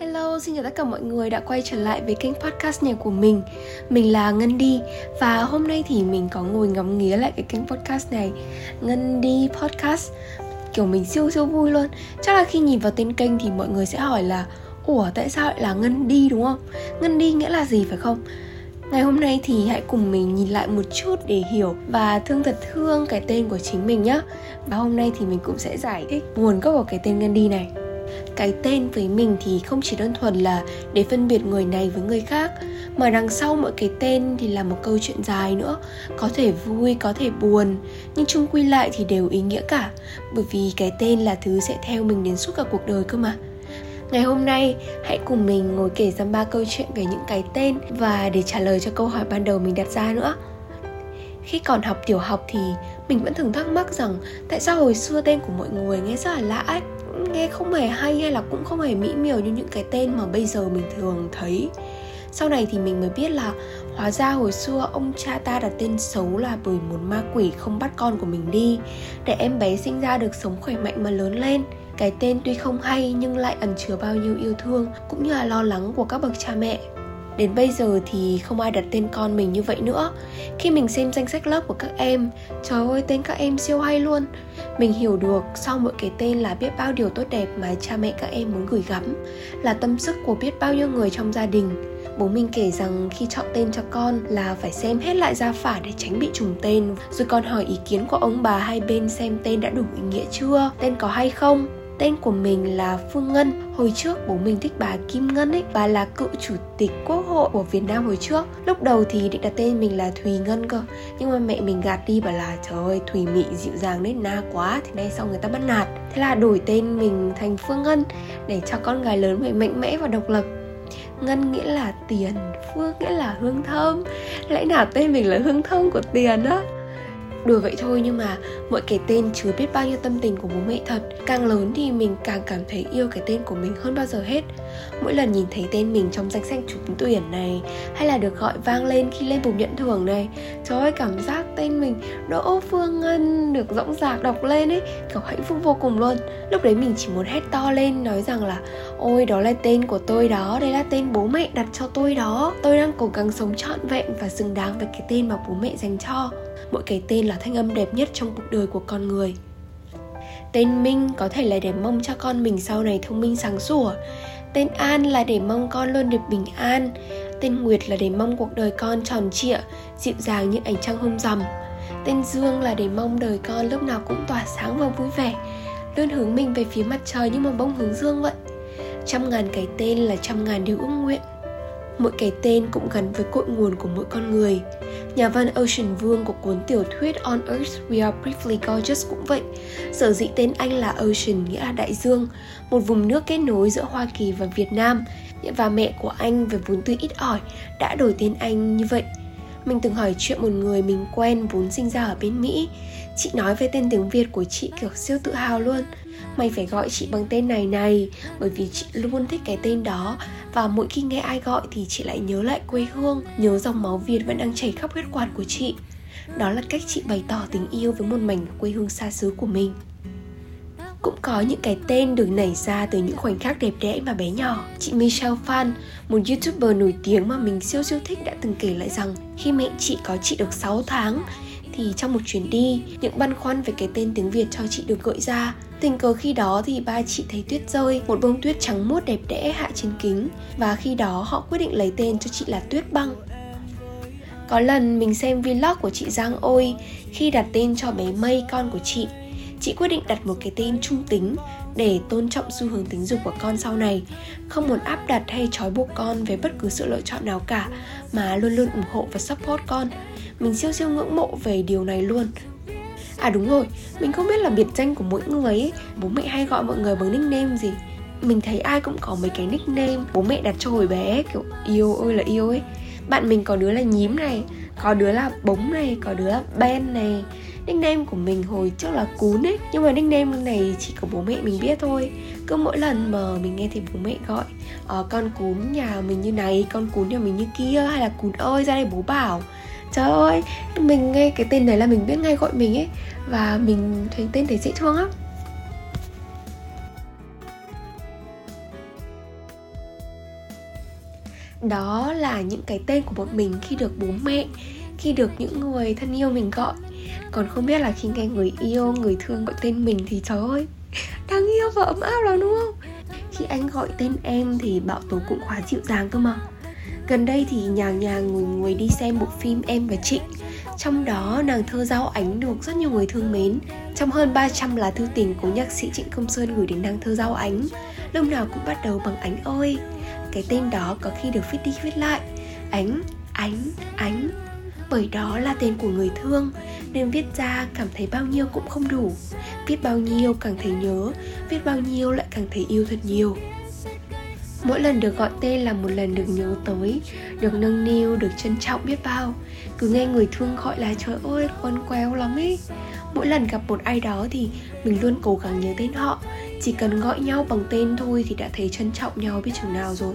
Hello, xin chào tất cả mọi người đã quay trở lại với kênh podcast này của mình. Mình là Ngân Đi Và hôm nay thì mình có ngồi ngắm nghía lại cái kênh podcast này. Ngân Đi Podcast. Kiểu mình siêu siêu vui luôn. Chắc là khi nhìn vào tên kênh thì mọi người sẽ hỏi là Ủa tại sao lại là Ngân Đi? đúng không? Ngân Đi nghĩa là gì phải không? Ngày hôm nay thì hãy cùng mình nhìn lại một chút để hiểu và thương thật thương cái tên của chính mình nhé Và hôm nay thì mình cũng sẽ giải thích nguồn gốc của cái tên Gandhi này. Cái tên với mình thì không chỉ đơn thuần là để phân biệt người này với người khác, mà đằng sau mỗi cái tên thì là một câu chuyện dài nữa. Có thể vui, có thể buồn, nhưng chung quy lại thì đều ý nghĩa cả. Bởi vì cái tên là thứ sẽ theo mình đến suốt cả cuộc đời cơ mà. Ngày hôm nay, hãy cùng mình ngồi kể ra ba câu chuyện về những cái tên và để trả lời cho câu hỏi ban đầu mình đặt ra nữa. Khi còn học tiểu học thì mình vẫn thường thắc mắc rằng tại sao hồi xưa tên của mọi người nghe rất là lạ ấy nghe không hề hay hay là cũng không hề mỹ miều như những cái tên mà bây giờ mình thường thấy sau này thì mình mới biết là hóa ra hồi xưa ông cha ta đặt tên xấu là bởi một ma quỷ không bắt con của mình đi để em bé sinh ra được sống khỏe mạnh mà lớn lên cái tên tuy không hay nhưng lại ẩn chứa bao nhiêu yêu thương cũng như là lo lắng của các bậc cha mẹ. Đến bây giờ thì không ai đặt tên con mình như vậy nữa. Khi mình xem danh sách lớp của các em Trời ơi tên các em siêu hay luôn. Mình hiểu được sau mỗi cái tên là biết bao điều tốt đẹp mà cha mẹ các em muốn gửi gắm Là tâm sức của biết bao nhiêu người trong gia đình. Bố mình kể rằng khi chọn tên cho con là phải xem hết lại gia phả để tránh bị trùng tên. Rồi còn hỏi ý kiến của ông bà hai bên xem tên đã đủ ý nghĩa chưa, tên có hay không. Tên của mình là Phương Ngân. Hồi trước bố mình thích bà Kim Ngân ấy. Bà là cựu chủ tịch quốc hội của Việt Nam hồi trước. Lúc đầu thì định đặt tên mình là Thùy Ngân cơ. Nhưng mà mẹ mình gạt đi, bảo là, Trời ơi, Thùy Mị dịu dàng đấy, na quá. Thế nay sau người ta bắt nạt. Thế là đổi tên mình thành Phương Ngân Để cho con gái lớn phải mạnh mẽ và độc lập. Ngân nghĩa là tiền, Phương nghĩa là hương thơm. Lẽ nào tên mình là hương thơm của tiền á? Đùa vậy thôi nhưng mà mỗi cái tên chứa biết bao nhiêu tâm tình của bố mẹ thật. Càng lớn thì mình càng cảm thấy yêu cái tên của mình hơn bao giờ hết mỗi lần nhìn thấy tên mình trong danh sách trúng tuyển này, hay là được gọi vang lên khi lên bục nhận thưởng này, trời ơi, cảm giác tên mình đỗ phương ngân, được rõng rạc đọc lên ấy, kiểu hạnh phúc vô cùng luôn. Lúc đấy mình chỉ muốn hét to lên, nói rằng là, ôi, đó là tên của tôi đó, đây là tên bố mẹ đặt cho tôi đó. Tôi đang cố gắng sống trọn vẹn và xứng đáng với cái tên mà bố mẹ dành cho. Mỗi cái tên là thanh âm đẹp nhất trong cuộc đời của con người. Tên minh có thể là để mong cho con mình sau này thông minh sáng sủa tên an là để mong con luôn được bình an. Tên nguyệt là để mong cuộc đời con tròn trịa, dịu dàng như ánh trăng hôm rằm. Tên dương là để mong đời con lúc nào cũng tỏa sáng và vui vẻ, luôn hướng mình về phía mặt trời như một bông hướng dương vậy. Trăm ngàn cái tên là trăm ngàn điều ước nguyện mỗi cái tên cũng gắn với cội nguồn của mỗi con người Nhà văn Ocean Vương của cuốn tiểu thuyết On Earth We Are Briefly Gorgeous cũng vậy. Sở dĩ tên Anh là Ocean nghĩa là đại dương, một vùng nước kết nối giữa Hoa Kỳ và Việt Nam. Và mẹ của anh với vốn từ ít ỏi đã đổi tên anh như vậy. Mình từng hỏi chuyện một người mình quen vốn sinh ra ở bên Mỹ. Chị nói về tên tiếng Việt của chị kiểu siêu tự hào luôn. Mày phải gọi chị bằng tên này này, bởi vì chị luôn thích cái tên đó. Và mỗi khi nghe ai gọi thì chị lại nhớ lại quê hương, nhớ dòng máu việt vẫn đang chảy khắp huyết quản của chị. Đó là cách chị bày tỏ tình yêu với một mảnh quê hương xa xứ của mình cũng có những cái tên được nảy ra từ những khoảnh khắc đẹp đẽ mà bé nhỏ. Chị Michelle Phan, một youtuber nổi tiếng mà mình siêu siêu thích đã từng kể lại rằng khi mẹ chị có chị được 6 tháng thì trong một chuyến đi, những băn khoăn về cái tên tiếng Việt cho chị được gợi ra. Tình cờ khi đó thì ba chị thấy tuyết rơi, một bông tuyết trắng muốt đẹp đẽ hạ trên kính và khi đó họ quyết định lấy tên cho chị là Tuyết Băng. Có lần mình xem vlog của chị Giang Ôi khi đặt tên cho bé Mây con của chị. Chị quyết định đặt một cái tên trung tính để tôn trọng xu hướng tính dục của con sau này, không muốn áp đặt hay trói buộc con về bất cứ sự lựa chọn nào cả mà luôn luôn ủng hộ và support con. Mình siêu siêu ngưỡng mộ về điều này luôn. À đúng rồi, mình không biết là biệt danh của mỗi người ấy Bố mẹ hay gọi mọi người bằng nickname gì. Mình thấy ai cũng có mấy cái nickname Bố mẹ đặt cho hồi bé kiểu yêu ơi là yêu ấy. Bạn mình có đứa là nhím này Có đứa là bống này, có đứa là ben này nickname của mình hồi trước là cún ấy. Nhưng mà nickname này chỉ có bố mẹ mình biết thôi. Cứ mỗi lần mà mình nghe thì bố mẹ gọi uh, con cún nhà mình như này con cún nhà mình như kia hay là cún ơi ra đây bố bảo. Trời ơi mình nghe cái tên đấy là mình biết ngay gọi mình ấy. Và mình thấy tên thấy dễ thương lắm. Đó là những cái tên của bọn mình khi được bố mẹ khi được những người thân yêu mình gọi còn không biết là khi nghe người yêu người thương gọi tên mình thì trời ơi đáng yêu và ấm áp lắm đúng không? Khi anh gọi tên em thì bảo tố cũng quá dịu dàng cơ mà. Gần đây thì nhà nhà người người đi xem bộ phim em và chị. Trong đó nàng thơ giao ánh được rất nhiều người thương mến. Trong hơn 300 lá thư tình của nhạc sĩ Trịnh Công Sơn gửi đến nàng thơ giao ánh Lúc nào cũng bắt đầu bằng ánh ơi. Cái tên đó có khi được viết đi viết lại. Ánh, ánh, ánh. Bởi đó là tên của người thương. Nên viết ra cảm thấy bao nhiêu cũng không đủ. Viết bao nhiêu càng thấy nhớ Viết bao nhiêu lại càng thấy yêu thật nhiều. Mỗi lần được gọi tên là một lần được nhớ tới Được nâng niu, được trân trọng biết bao. Cứ nghe người thương gọi là trời ơi con quéo lắm ấy Mỗi lần gặp một ai đó thì mình luôn cố gắng nhớ tên họ. Chỉ cần gọi nhau bằng tên thôi thì đã thấy trân trọng nhau biết chừng nào rồi.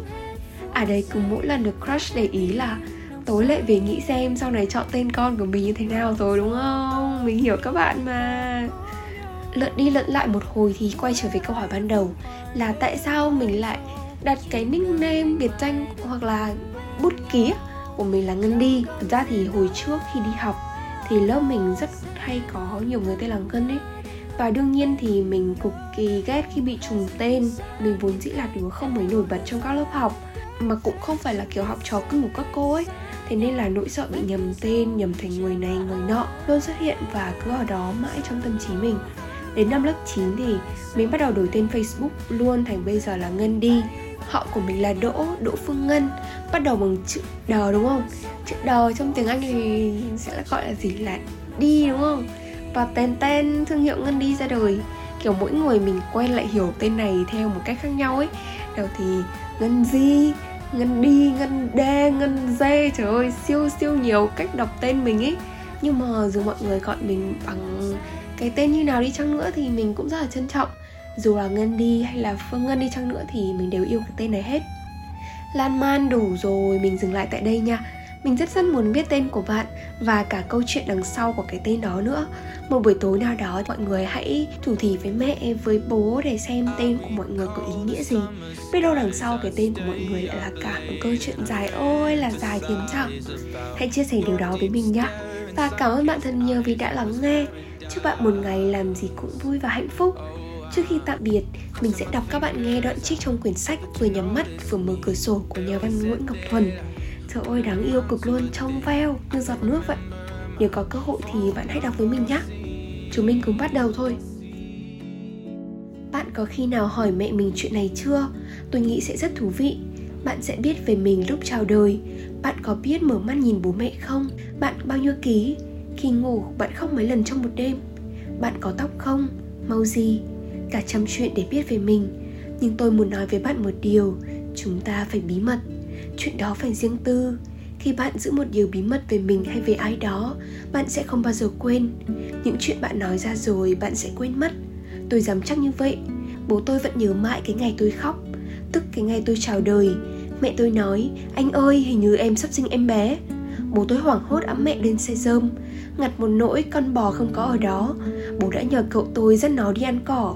À đây cứ mỗi lần được crush để ý là tối lại về nghĩ xem sau này chọn tên con của mình như thế nào rồi, đúng không? Mình hiểu các bạn mà. Lượn đi lượn lại một hồi thì quay trở về câu hỏi ban đầu Là tại sao mình lại đặt cái nickname biệt danh hoặc là bút ký của mình là Ngân đi? Thật ra thì hồi trước khi đi học thì lớp mình rất hay có nhiều người tên là Ngân ấy. Và đương nhiên thì mình cực kỳ ghét khi bị trùng tên. Mình vốn dĩ là đứa không mấy nổi bật trong các lớp học. Mà cũng không phải là kiểu học trò cưng của các cô ấy. Thế nên là nỗi sợ bị nhầm tên, nhầm thành người này, người nọ Luôn xuất hiện và cứ ở đó mãi trong tâm trí mình. Đến năm lớp 9 thì mình bắt đầu đổi tên Facebook luôn thành bây giờ là Ngân đi. Họ của mình là Đỗ, Đỗ Phương Ngân Bắt đầu bằng chữ đờ đúng không? Chữ đờ trong tiếng Anh thì sẽ là gọi là gì? Là đi đúng không? Và tên tên thương hiệu Ngân đi ra đời. Kiểu mỗi người mình quen lại hiểu tên này theo một cách khác nhau ấy. Đầu thì Ngân Di, Ngân Đi, Ngân Đê, Ngân Dê Trời ơi siêu siêu nhiều cách đọc tên mình ấy Nhưng mà dù mọi người gọi mình bằng cái tên như nào đi chăng nữa thì mình cũng rất là trân trọng. Dù là Ngân đi hay là Phương Ngân đi chăng nữa thì mình đều yêu cái tên này hết. Lan man đủ rồi, mình dừng lại tại đây nha mình rất rất muốn biết tên của bạn và cả câu chuyện đằng sau của cái tên đó nữa. Một buổi tối nào đó mọi người hãy thủ thỉ với mẹ, với bố để xem tên của mọi người có ý nghĩa gì. Biết đâu đằng sau cái tên của mọi người lại là cả một câu chuyện dài. Ôi là dài thiếm trọng Hãy chia sẻ điều đó với mình nhé Và cảm ơn bạn thật nhiều vì đã lắng nghe. Chúc bạn một ngày làm gì cũng vui và hạnh phúc. Trước khi tạm biệt, mình sẽ đọc các bạn nghe đoạn trích trong quyển sách vừa nhắm mắt vừa mở cửa sổ của nhà văn Nguyễn Ngọc Thuần. Trời ơi đáng yêu cực luôn, trong veo như giọt nước vậy. Nếu có cơ hội thì bạn hãy đọc với mình nhé. Chúng mình cùng bắt đầu thôi. Bạn có khi nào hỏi mẹ mình chuyện này chưa? Tôi nghĩ sẽ rất thú vị. Bạn sẽ biết về mình lúc chào đời. Bạn có biết mở mắt nhìn bố mẹ không? Bạn bao nhiêu ký? Khi ngủ bạn khóc mấy lần trong một đêm? Bạn có tóc không? Màu gì? cả trăm chuyện để biết về mình nhưng tôi muốn nói với bạn một điều chúng ta phải bí mật chuyện đó phải riêng tư. Khi bạn giữ một điều bí mật về mình hay về ai đó, bạn sẽ không bao giờ quên. Những chuyện bạn nói ra rồi, bạn sẽ quên mất. Tôi dám chắc như vậy. Bố tôi vẫn nhớ mãi cái ngày tôi khóc, tức cái ngày tôi chào đời. Mẹ tôi nói, anh ơi, hình như em sắp sinh em bé. Bố tôi hoảng hốt ẵm mẹ lên xe rơm. Ngặt một nỗi con bò không có ở đó. Bố đã nhờ cậu tôi dắt nó đi ăn cỏ.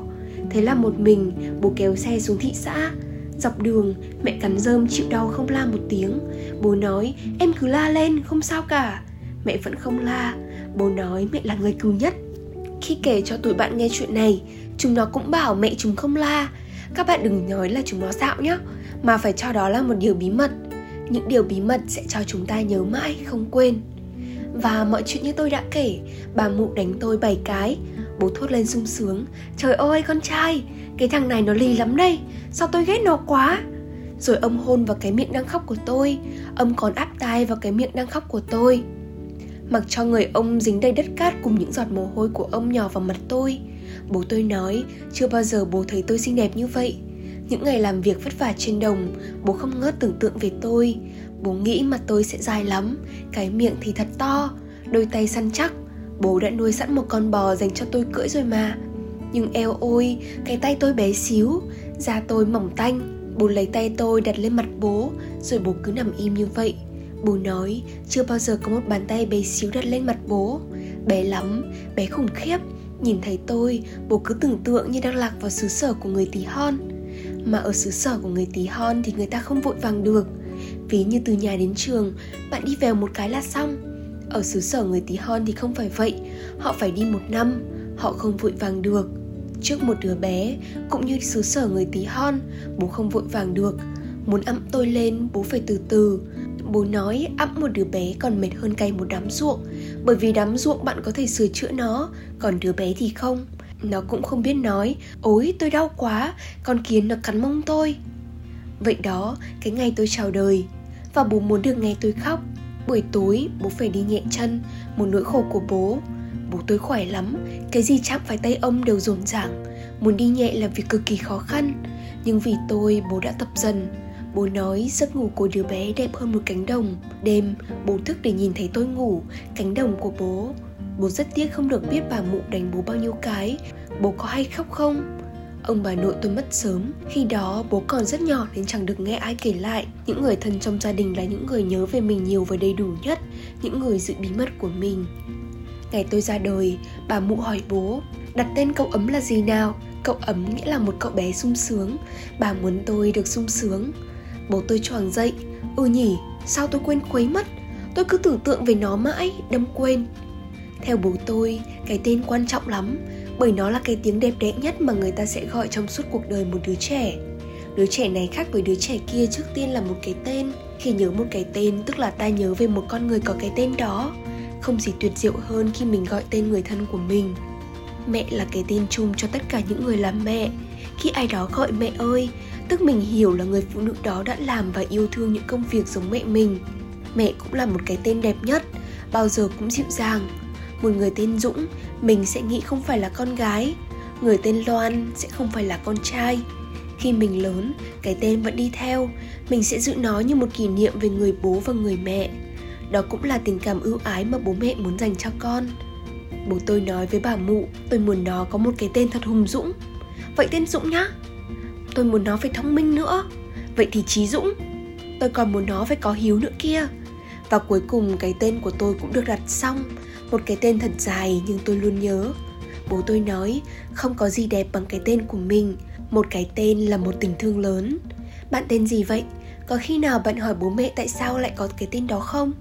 Thế là một mình, bố kéo xe xuống thị xã. Dọc đường, mẹ cắn rơm chịu đau không la một tiếng. Bố nói, em cứ la lên, không sao cả. Mẹ vẫn không la. Bố nói, mẹ là người cứu nhất. Khi kể cho tụi bạn nghe chuyện này, Chúng nó cũng bảo mẹ chúng không la. Các bạn đừng nói là chúng nó dạo nhé Mà phải cho đó là một điều bí mật. Những điều bí mật sẽ cho chúng ta nhớ mãi, không quên. Và mọi chuyện như tôi đã kể, Bà mụ đánh tôi 7 cái. Bố thốt lên sung sướng, Trời ơi, con trai cái thằng này nó lì lắm đây. Sao tôi ghét nó quá? Rồi ông hôn vào cái miệng đang khóc của tôi. Ông còn áp tai vào cái miệng đang khóc của tôi. Mặc cho người ông dính đầy đất cát Cùng những giọt mồ hôi của ông nhỏ vào mặt tôi. Bố tôi nói, Chưa bao giờ bố thấy tôi xinh đẹp như vậy. Những ngày làm việc vất vả trên đồng, Bố không ngớt tưởng tượng về tôi. Bố nghĩ mặt tôi sẽ dài lắm, Cái miệng thì thật to, Đôi tay săn chắc. Bố đã nuôi sẵn một con bò dành cho tôi cưỡi rồi mà. Nhưng eo ôi, cái tay tôi bé xíu. Da tôi mỏng tanh. Bố lấy tay tôi đặt lên mặt bố Rồi bố cứ nằm im như vậy. Bố nói chưa bao giờ có một bàn tay bé xíu đặt lên mặt bố. Bé lắm, bé khủng khiếp. Nhìn thấy tôi, bố cứ tưởng tượng như đang lạc vào xứ sở của người tí hon. Mà ở xứ sở của người tí hon thì người ta không vội vàng được. Ví như từ nhà đến trường, bạn đi về một cái là xong. Ở xứ sở người tí hon thì không phải vậy, họ phải đi một năm, họ không vội vàng được. Trước một đứa bé, cũng như xứ sở người tí hon, bố không vội vàng được. Muốn ẵm tôi lên, bố phải từ từ. Bố nói ẵm một đứa bé còn mệt hơn cày một đám ruộng, bởi vì đám ruộng bạn có thể sửa chữa nó, còn đứa bé thì không. Nó cũng không biết nói, ôi tôi đau quá, con kiến nó cắn mông tôi. Vậy đó, cái ngày tôi chào đời, và bố muốn được nghe tôi khóc. Buổi tối, bố phải đi nhẹ chân, một nỗi khổ của bố. Bố tôi khỏe lắm, cái gì chạm phải tay ông đều rồn ràng. Muốn đi nhẹ là việc cực kỳ khó khăn, nhưng vì tôi bố đã tập dần. Bố nói giấc ngủ của đứa bé đẹp hơn một cánh đồng. Đêm, bố thức để nhìn thấy tôi ngủ, cánh đồng của bố. Bố rất tiếc không được biết bà mụ đánh bố bao nhiêu cái. Bố có hay khóc không? Ông bà nội tôi mất sớm Khi đó bố còn rất nhỏ nên chẳng được nghe ai kể lại Những người thân trong gia đình là những người nhớ về mình nhiều và đầy đủ nhất Những người giữ bí mật của mình Ngày tôi ra đời, bà mụ hỏi bố Đặt tên cậu ấm là gì nào? Cậu ấm nghĩa là một cậu bé sung sướng. Bà muốn tôi được sung sướng. Bố tôi choàng dậy Ừ nhỉ, sao tôi quên khuấy mất Tôi cứ tưởng tượng về nó mãi, đâm quên. Theo bố tôi, cái tên quan trọng lắm bởi nó là cái tiếng đẹp đẽ nhất mà người ta sẽ gọi trong suốt cuộc đời một đứa trẻ. Đứa trẻ này khác với đứa trẻ kia trước tiên là một cái tên. Khi nhớ một cái tên tức là ta nhớ về một con người có cái tên đó không gì tuyệt diệu hơn khi mình gọi tên người thân của mình. Mẹ là cái tên chung cho tất cả những người làm mẹ. Khi ai đó gọi mẹ ơi, tức mình hiểu là người phụ nữ đó đã làm và yêu thương những công việc giống mẹ mình. Mẹ cũng là một cái tên đẹp nhất, bao giờ cũng dịu dàng. Một người tên dũng, mình sẽ nghĩ không phải là con gái. Người tên loan sẽ không phải là con trai. Khi mình lớn, cái tên vẫn đi theo. Mình sẽ giữ nó như một kỷ niệm về người bố và người mẹ đó cũng là tình cảm ưu ái mà bố mẹ muốn dành cho con. Bố tôi nói với bà mụ, tôi muốn nó có một cái tên thật hùng dũng. Vậy tên dũng nhá. Tôi muốn nó phải thông minh nữa. Vậy thì trí dũng, tôi còn muốn nó phải có hiếu nữa kia. Và cuối cùng cái tên của tôi cũng được đặt xong, một cái tên thật dài nhưng tôi luôn nhớ. Bố tôi nói, không có gì đẹp bằng cái tên của mình, một cái tên là một tình thương lớn. Bạn tên gì vậy? Có khi nào bạn hỏi bố mẹ tại sao lại có cái tên đó không?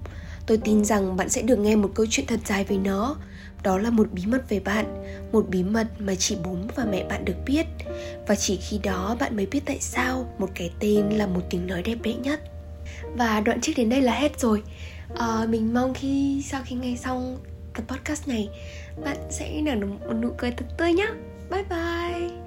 Tôi tin rằng bạn sẽ được nghe một câu chuyện thật dài về nó. Đó là một bí mật về bạn một bí mật mà chỉ bố và mẹ bạn được biết. Và chỉ khi đó bạn mới biết tại sao một cái tên là một tiếng nói đẹp đẽ nhất. Và đoạn trước đến đây là hết rồi. À, mình mong khi sau khi nghe xong tập podcast này bạn sẽ nở một nụ cười thật tươi nhá. Bye bye!